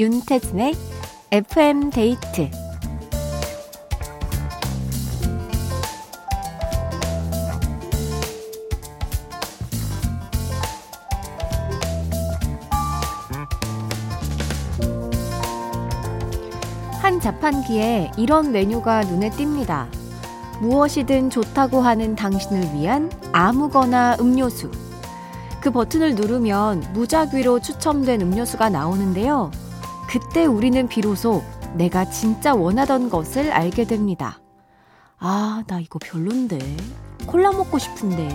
윤태진의 FM 데이트 한 자판기에 이런 메뉴가 눈에 띕니다. 무엇이든 좋다고 하는 당신을 위한 아무거나 음료수. 그 버튼을 누르면 무작위로 추첨된 음료수가 나오는데요. 그때 우리는 비로소 내가 진짜 원하던 것을 알게 됩니다. 아, 나 이거 별론데. 콜라 먹고 싶은데.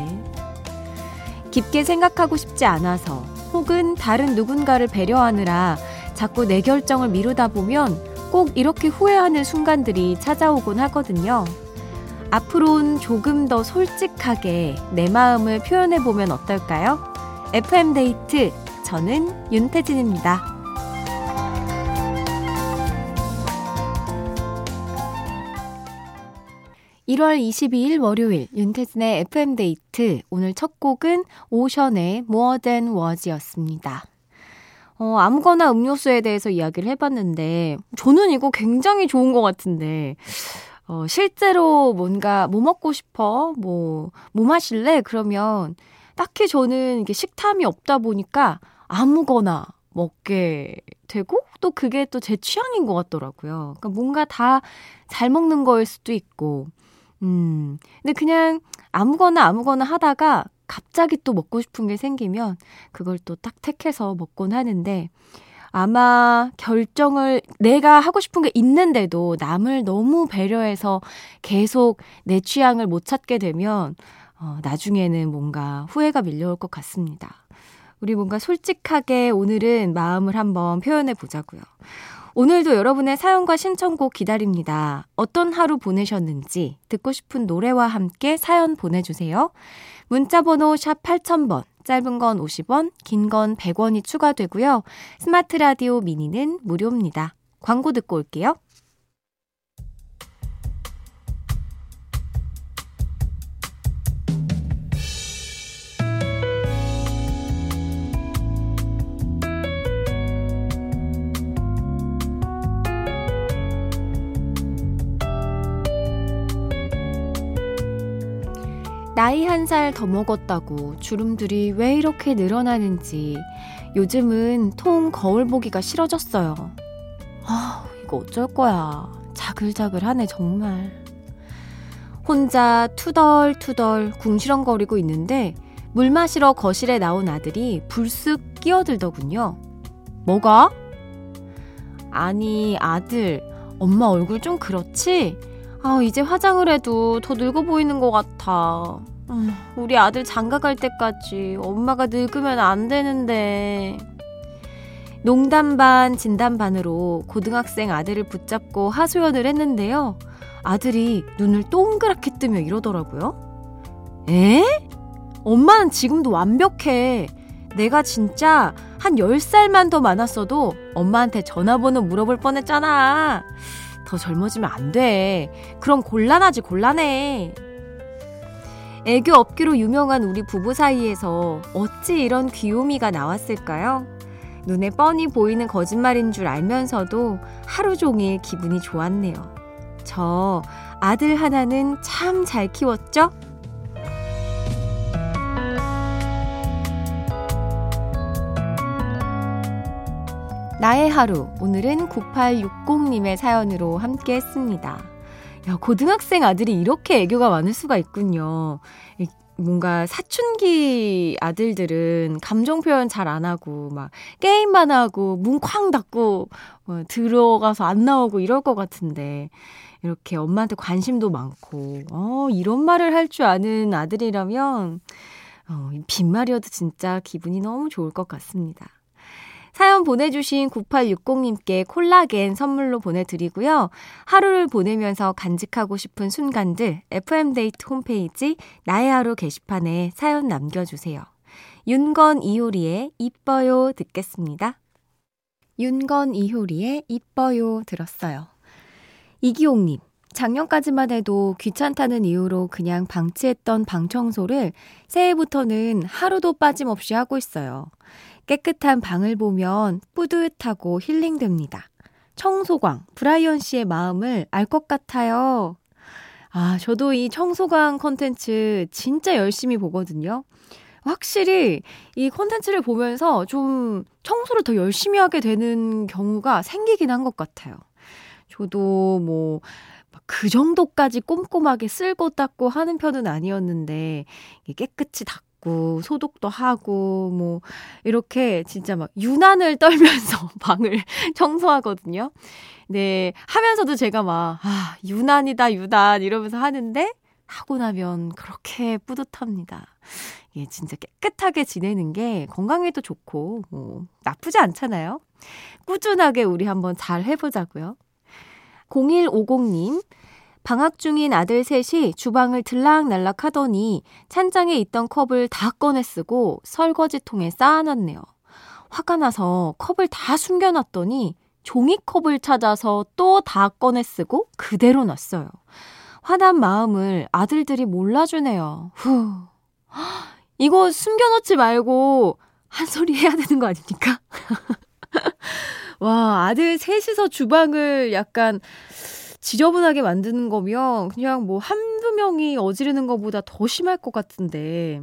깊게 생각하고 싶지 않아서 혹은 다른 누군가를 배려하느라 자꾸 내 결정을 미루다 보면 꼭 이렇게 후회하는 순간들이 찾아오곤 하거든요. 앞으로는 조금 더 솔직하게 내 마음을 표현해 보면 어떨까요? FM데이트, 저는 윤태진입니다. 1월 22일 월요일 윤태진의 FM데이트 오늘 첫 곡은 오션의 More Than Words였습니다. 어, 아무거나 음료수에 대해서 이야기를 해봤는데 저는 이거 굉장히 좋은 것 같은데 어, 실제로 뭔가 뭐 먹고 싶어? 뭐, 뭐 마실래? 그러면 딱히 저는 이게 식탐이 없다 보니까 아무거나 먹게 되고 또 그게 또 제 취향인 것 같더라고요. 그러니까 뭔가 다 잘 먹는 거일 수도 있고, 음, 근데 그냥 아무거나 아무거나 하다가 갑자기 또 먹고 싶은 게 생기면 그걸 또 딱 택해서 먹곤 하는데 아마 결정을 내가 하고 싶은 게 있는데도 남을 너무 배려해서 계속 내 취향을 못 찾게 되면 어, 나중에는 뭔가 후회가 밀려올 것 같습니다. 우리 뭔가 솔직하게 오늘은 마음을 한번 표현해 보자고요. 오늘도 여러분의 사연과 신청곡 기다립니다. 어떤 하루 보내셨는지 듣고 싶은 노래와 함께 사연 보내주세요. 문자번호 샵 8000번, 짧은 건 50원, 긴 건 100원이 추가되고요. 스마트 라디오 미니는 무료입니다. 광고 듣고 올게요. 나이 한 살 더 먹었다고 주름들이 왜 이렇게 늘어나는지 요즘은 통 거울 보기가 싫어졌어요. 아, 이거 어쩔 거야. 자글자글하네, 정말. 혼자 투덜투덜 궁시렁거리고 있는데 물 마시러 거실에 나온 아들이 불쑥 끼어들더군요. 뭐가? 아니, 아들, 엄마 얼굴 좀 그렇지? 아, 이제 화장을 해도 더 늙어 보이는 것 같아. 음, 우리 아들 장가 갈 때까지 엄마가 늙으면 안 되는데. 농담 반, 진담 반으로 고등학생 아들을 붙잡고 하소연을 했는데요. 아들이 눈을 동그랗게 뜨며 이러더라고요. 에? 엄마는 지금도 완벽해. 내가 진짜 한 10살만 더 많았어도 엄마한테 전화번호 물어볼 뻔했잖아. 더 젊어지면 안 돼. 그럼 곤란하지, 곤란해. 애교 없기로 유명한 우리 부부 사이에서 어찌 이런 귀요미가 나왔을까요? 눈에 뻔히 보이는 거짓말인 줄 알면서도 하루 종일 기분이 좋았네요. 저 아들 하나는 참 잘 키웠죠? 나의 하루. 오늘은 9860님의 사연으로 함께 했습니다. 야, 고등학생 아들이 이렇게 애교가 많을 수가 있군요. 뭔가 사춘기 아들들은 감정 표현 잘 안 하고, 막, 게임만 하고, 문 쾅 닫고, 뭐, 들어가서 안 나오고 이럴 것 같은데, 이렇게 엄마한테 관심도 많고, 어, 이런 말을 할 줄 아는 아들이라면, 어, 빈말이어도 진짜 기분이 너무 좋을 것 같습니다. 사연 보내주신 9860님께 콜라겐 선물로 보내드리고요. 하루를 보내면서 간직하고 싶은 순간들 FM데이트 홈페이지 나의 하루 게시판에 사연 남겨주세요. 윤건 이효리의 이뻐요 듣겠습니다. 윤건 이효리의 이뻐요 들었어요. 이기옥님, 작년까지만 해도 귀찮다는 이유로 그냥 방치했던 방 청소를 새해부터는 하루도 빠짐없이 하고 있어요. 깨끗한 방을 보면 뿌듯하고 힐링됩니다. 청소광, 브라이언 씨의 마음을 알 것 같아요. 아, 저도 이 청소광 컨텐츠 진짜 열심히 보거든요. 확실히 이 콘텐츠를 보면서 좀 청소를 더 열심히 하게 되는 경우가 생기긴 한 것 같아요. 저도 뭐, 그 정도까지 꼼꼼하게 쓸고 닦고 하는 편은 아니었는데, 깨끗이 닦고, 소독도 하고, 뭐, 이렇게 진짜 막 유난을 떨면서 방을 청소하거든요. 네, 하면서도 제가 막, 아, 유난이다, 유난, 이러면서 하는데, 하고 나면 그렇게 뿌듯합니다. 예, 진짜 깨끗하게 지내는 게 건강에도 좋고, 뭐, 나쁘지 않잖아요? 꾸준하게 우리 한번 잘 해보자고요. 0150님, 방학 중인 아들 셋이 주방을 들락날락 하더니 찬장에 있던 컵을 다 꺼내 쓰고 설거지통에 쌓아놨네요. 화가 나서 컵을 다 숨겨놨더니 종이컵을 찾아서 또 다 꺼내 쓰고 그대로 놨어요. 화난 마음을 아들들이 몰라주네요. 후. 이거 숨겨놓지 말고 한 소리 해야 되는 거 아닙니까? 와, 아들 셋이서 주방을 약간 지저분하게 만드는 거면 그냥 뭐 한두 명이 어지르는 것보다 더 심할 것 같은데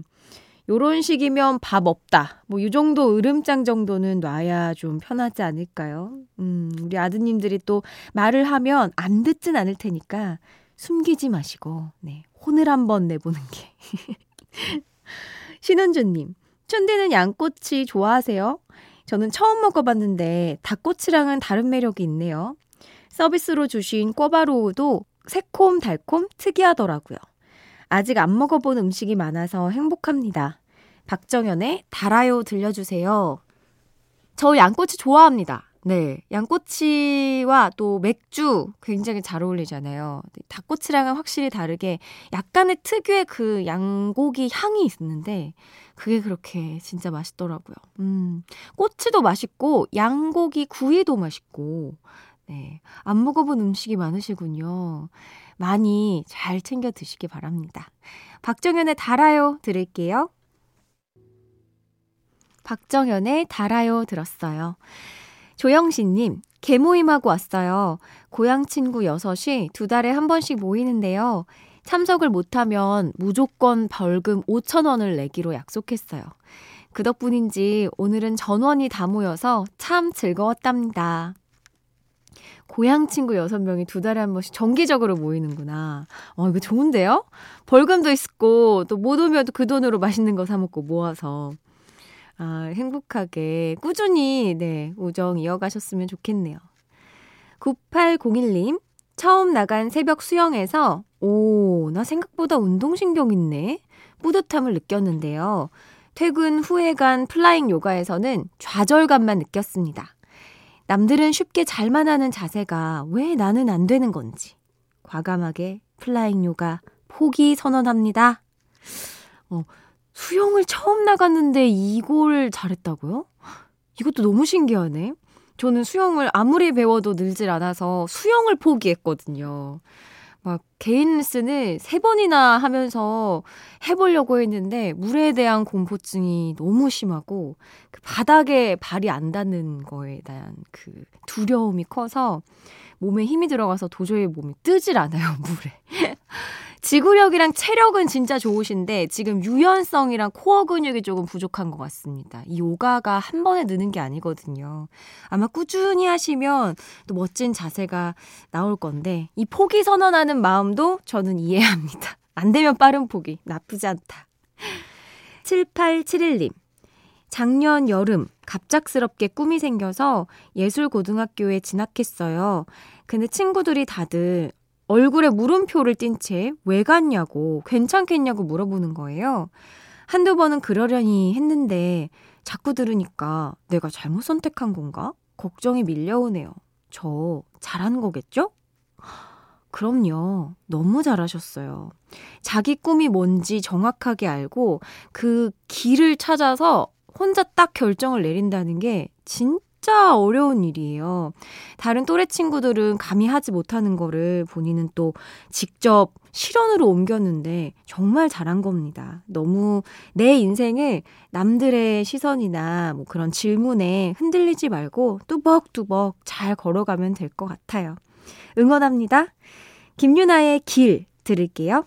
요런 식이면 밥 없다. 뭐요 정도 으름장 정도는 놔야 좀 편하지 않을까요? 음, 우리 아드님들이 또 말을 하면 안 듣진 않을 테니까 숨기지 마시고 네, 혼을 한번 내보는 게 신은주님, 춘디는 양꼬치 좋아하세요? 저는 처음 먹어봤는데 닭꼬치랑은 다른 매력이 있네요. 서비스로 주신 꿔바로우도 새콤달콤 특이하더라고요. 아직 안 먹어본 음식이 많아서 행복합니다. 박정현의 달아요 들려주세요. 저 양꼬치 좋아합니다. 네. 양꼬치와 또 맥주 굉장히 잘 어울리잖아요. 닭꼬치랑은 확실히 다르게 약간의 특유의 그 양고기 향이 있는데 그게 그렇게 진짜 맛있더라고요. 음. 꼬치도 맛있고 양고기 구이도 맛있고 네. 안 먹어본 음식이 많으시군요. 많이 잘 챙겨 드시기 바랍니다. 박정현의 달아요 들을게요. 박정현의 달아요 들었어요. 조영신님, 개모임하고 왔어요. 고향 친구 6이 두 달에 한 번씩 모이는데요. 참석을 못하면 무조건 벌금 5천원을 내기로 약속했어요. 그 덕분인지 오늘은 전원이 다 모여서 참 즐거웠답니다. 고향 친구 6명이 두 달에 한 번씩 정기적으로 모이는구나. 어, 이거 좋은데요? 벌금도 있고, 또 못 오면 그 돈으로 맛있는 거 사먹고 모아서. 아, 행복하게 꾸준히 네, 우정 이어가셨으면 좋겠네요. 9801님, 처음 나간 새벽 수영에서 오, 나 생각보다 운동신경 있네. 뿌듯함을 느꼈는데요. 퇴근 후에 간 flying 요가에서는 좌절감만 느꼈습니다. 남들은 쉽게 잘만 하는 자세가 왜 나는 안 되는 건지. 과감하게 flying 요가 포기 선언합니다. 어, 수영을 처음 나갔는데 이걸 잘했다고요? 이것도 너무 신기하네. 저는 수영을 아무리 배워도 늘질 않아서 수영을 포기했거든요. 막 개인 레슨을 세 번이나 하면서 해보려고 했는데 물에 대한 공포증이 너무 심하고 그 바닥에 발이 안 닿는 거에 대한 그 두려움이 커서 몸에 힘이 들어가서 도저히 몸이 뜨질 않아요, 물에. 지구력이랑 체력은 진짜 좋으신데 지금 유연성이랑 코어 근육이 조금 부족한 것 같습니다. 이 요가가 한 번에 느는 게 아니거든요. 아마 꾸준히 하시면 또 멋진 자세가 나올 건데 이 포기 선언하는 마음도 저는 이해합니다. 안 되면 빠른 포기. 나쁘지 않다. 7871님. 작년 여름 갑작스럽게 꿈이 생겨서 예술고등학교에 진학했어요. 근데 친구들이 다들 얼굴에 물음표를 띈채왜 갔냐고, 괜찮겠냐고 물어보는 거예요. 한두 번은 그러려니 했는데 자꾸 들으니까 내가 잘못 선택한 건가? 걱정이 밀려오네요. 저 잘한 거겠죠? 그럼요. 너무 잘하셨어요. 자기 꿈이 뭔지 정확하게 알고 그 길을 찾아서 혼자 딱 결정을 내린다는 게 진짜 진짜 어려운 일이에요. 다른 또래 친구들은 감히 하지 못하는 거를 본인은 또 직접 실현으로 옮겼는데 정말 잘한 겁니다. 너무 내 인생을 남들의 시선이나 뭐 그런 질문에 흔들리지 말고 뚜벅뚜벅 잘 걸어가면 될 것 같아요. 응원합니다. 김유나의 길 들을게요.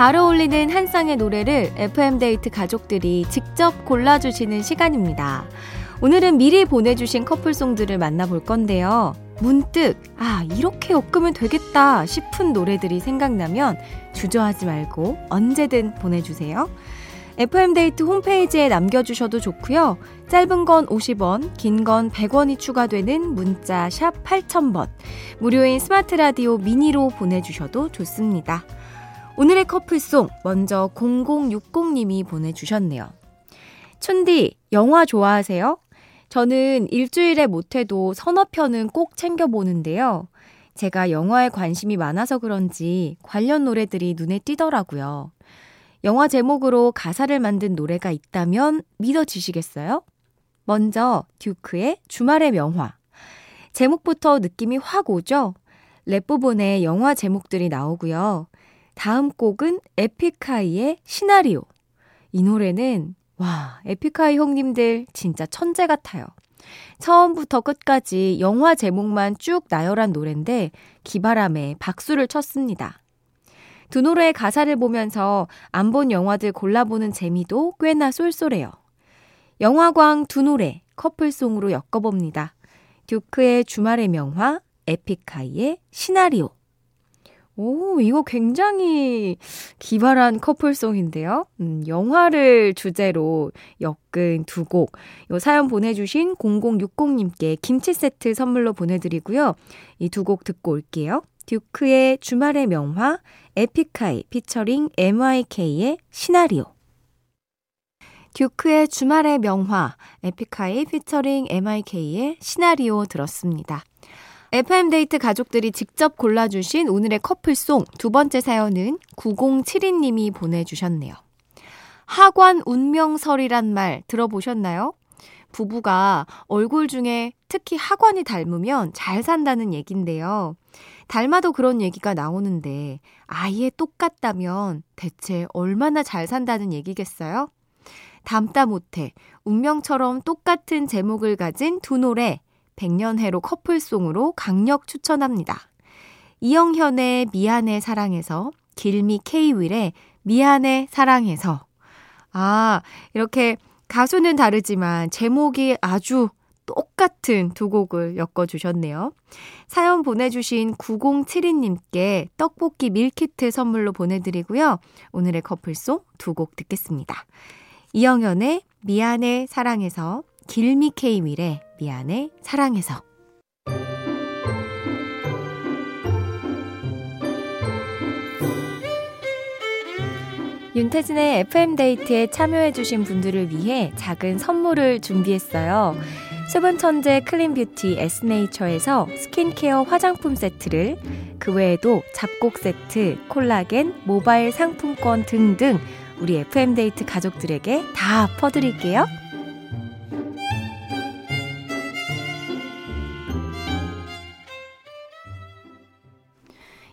잘 어울리는 한 쌍의 노래를 FM데이트 가족들이 직접 골라주시는 시간입니다. 오늘은 미리 보내주신 커플송들을 만나볼 건데요. 문득, 아, 이렇게 엮으면 되겠다 싶은 노래들이 생각나면 주저하지 말고 언제든 보내주세요. FM데이트 홈페이지에 남겨주셔도 좋고요. 짧은 건 50원, 긴 건 100원이 추가되는 문자 샵 8000번, 무료인 스마트 라디오 미니로 보내주셔도 좋습니다. 오늘의 커플송 먼저 0060님이 보내주셨네요. 춘디, 영화 좋아하세요? 저는 일주일에 못해도 서너 편은 꼭 챙겨보는데요. 제가 영화에 관심이 많아서 그런지 관련 노래들이 눈에 띄더라고요. 영화 제목으로 가사를 만든 노래가 있다면 믿어지시겠어요? 먼저 듀크의 주말의 명화. 제목부터 느낌이 확 오죠? 랩 부분에 영화 제목들이 나오고요. 다음 곡은 에픽하이의 시나리오. 이 노래는 와, 에픽하이 형님들 진짜 천재 같아요. 처음부터 끝까지 영화 제목만 쭉 나열한 노래인데 기발함에 박수를 쳤습니다. 두 노래의 가사를 보면서 안 본 영화들 골라보는 재미도 꽤나 쏠쏠해요. 영화광 두 노래 커플송으로 엮어봅니다. 듀크의 주말의 명화, 에픽하이의 시나리오. 오, 이거 굉장히 기발한 커플송인데요. 음, 영화를 주제로 엮은 두 곡. 요 사연 보내주신 0060님께 김치 세트 선물로 보내드리고요. 이 두 곡 듣고 올게요. 듀크의 주말의 명화, 에픽하이 featuring MYK의 시나리오. 듀크의 주말의 명화, 에픽하이 featuring MYK의 시나리오 들었습니다. FM데이트 가족들이 직접 골라주신 오늘의 커플송 두 번째 사연은 9072님이 보내주셨네요. 하관 운명설이란 말 들어보셨나요? 부부가 얼굴 중에 특히 하관이 닮으면 잘 산다는 얘긴데요. 닮아도 그런 얘기가 나오는데 아예 똑같다면 대체 얼마나 잘 산다는 얘기겠어요? 닮다 못해 운명처럼 똑같은 제목을 가진 두 노래 백년해로 커플송으로 강력 추천합니다. 이영현의 미안해 사랑해서, 길미 케이윌의 미안해 사랑해서. 아, 이렇게 가수는 다르지만 제목이 아주 똑같은 두 곡을 엮어주셨네요. 사연 보내주신 9072님께 떡볶이 밀키트 선물로 보내드리고요. 오늘의 커플송 두 곡 듣겠습니다. 이영현의 미안해 사랑해서 길미 케이윌의 미안해 사랑해서 윤태진의 FM데이트에 참여해주신 분들을 위해 작은 선물을 준비했어요. 수분 천재 클린뷰티 에스네이처에서 스킨케어 화장품 세트를 그 외에도 잡곡 세트, 콜라겐, 모바일 상품권 등등 우리 FM데이트 가족들에게 다 퍼드릴게요.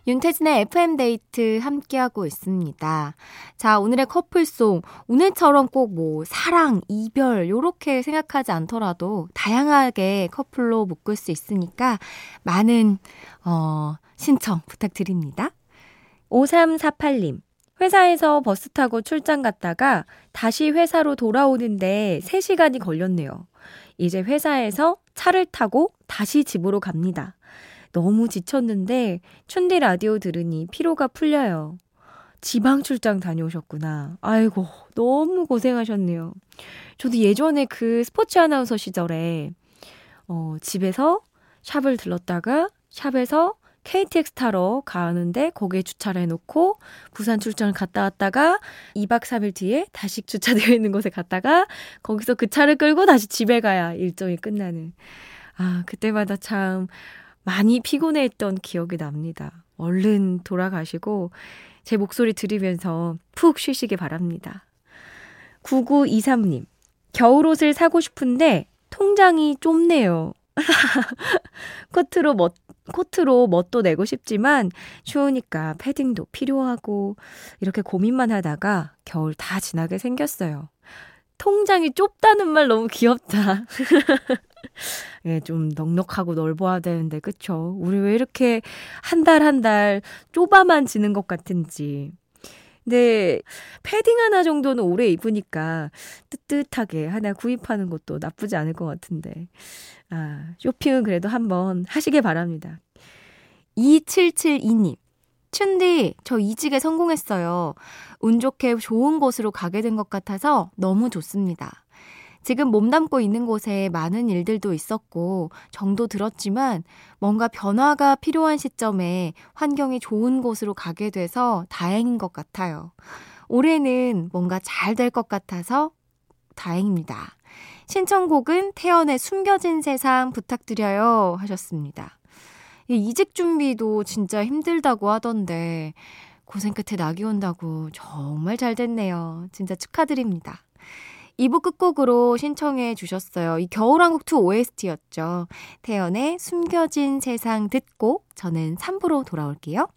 윤태진의 FM데이트 함께하고 있습니다. 자, 오늘의 커플송. 오늘처럼 꼭 뭐 사랑, 이별, 요렇게 생각하지 않더라도 다양하게 커플로 묶을 수 있으니까 많은, 어, 신청 부탁드립니다. 5348님. 회사에서 버스 타고 출장 갔다가 다시 회사로 돌아오는데 3시간이 걸렸네요. 이제 회사에서 차를 타고 다시 집으로 갑니다. 너무 지쳤는데 춘디 라디오 들으니 피로가 풀려요. 지방 출장 다녀오셨구나. 아이고, 너무 고생하셨네요. 저도 예전에 그 스포츠 아나운서 시절에, 어, 집에서 샵을 들렀다가 샵에서 KTX 타러 가는데 거기에 주차를 해놓고 부산 출장을 갔다 왔다가 2박 3일 뒤에 다시 주차되어 있는 곳에 갔다가 거기서 그 차를 끌고 다시 집에 가야 일정이 끝나는. 아, 그때마다 참 많이 피곤했던 기억이 납니다. 얼른 돌아가시고 제 목소리 들으면서 푹 쉬시기 바랍니다. 9923님, 겨울옷을 사고 싶은데 통장이 좁네요. 코트로 멋, 코트로 멋도 내고 싶지만 추우니까 패딩도 필요하고 이렇게 고민만 하다가 겨울 다 지나게 생겼어요. 통장이 좁다는 말 너무 귀엽다. 예, 좀 넉넉하고 넓어야 되는데, 그쵸? 우리 왜 이렇게 한 달 한 달 좁아만 지는 것 같은지. 근데 패딩 하나 정도는 오래 입으니까 뜨뜻하게 하나 구입하는 것도 나쁘지 않을 것 같은데. 아, 쇼핑은 그래도 한번 하시길 바랍니다. 2772님. 춘디, 저 이직에 성공했어요. 운 좋게 좋은 곳으로 가게 된 것 같아서 너무 좋습니다. 지금 몸담고 있는 곳에 많은 일들도 있었고 정도 들었지만 뭔가 변화가 필요한 시점에 환경이 좋은 곳으로 가게 돼서 다행인 것 같아요. 올해는 뭔가 잘 될 것 같아서 다행입니다. 신청곡은 태연의 숨겨진 세상 부탁드려요 하셨습니다. 이직 준비도 진짜 힘들다고 하던데 고생 끝에 낙이 온다고 정말 잘 됐네요. 진짜 축하드립니다. 2부 끝곡으로 신청해 주셨어요. 이 겨울왕국 2 OST였죠. 태연의 숨겨진 세상 듣고 저는 3부로 돌아올게요.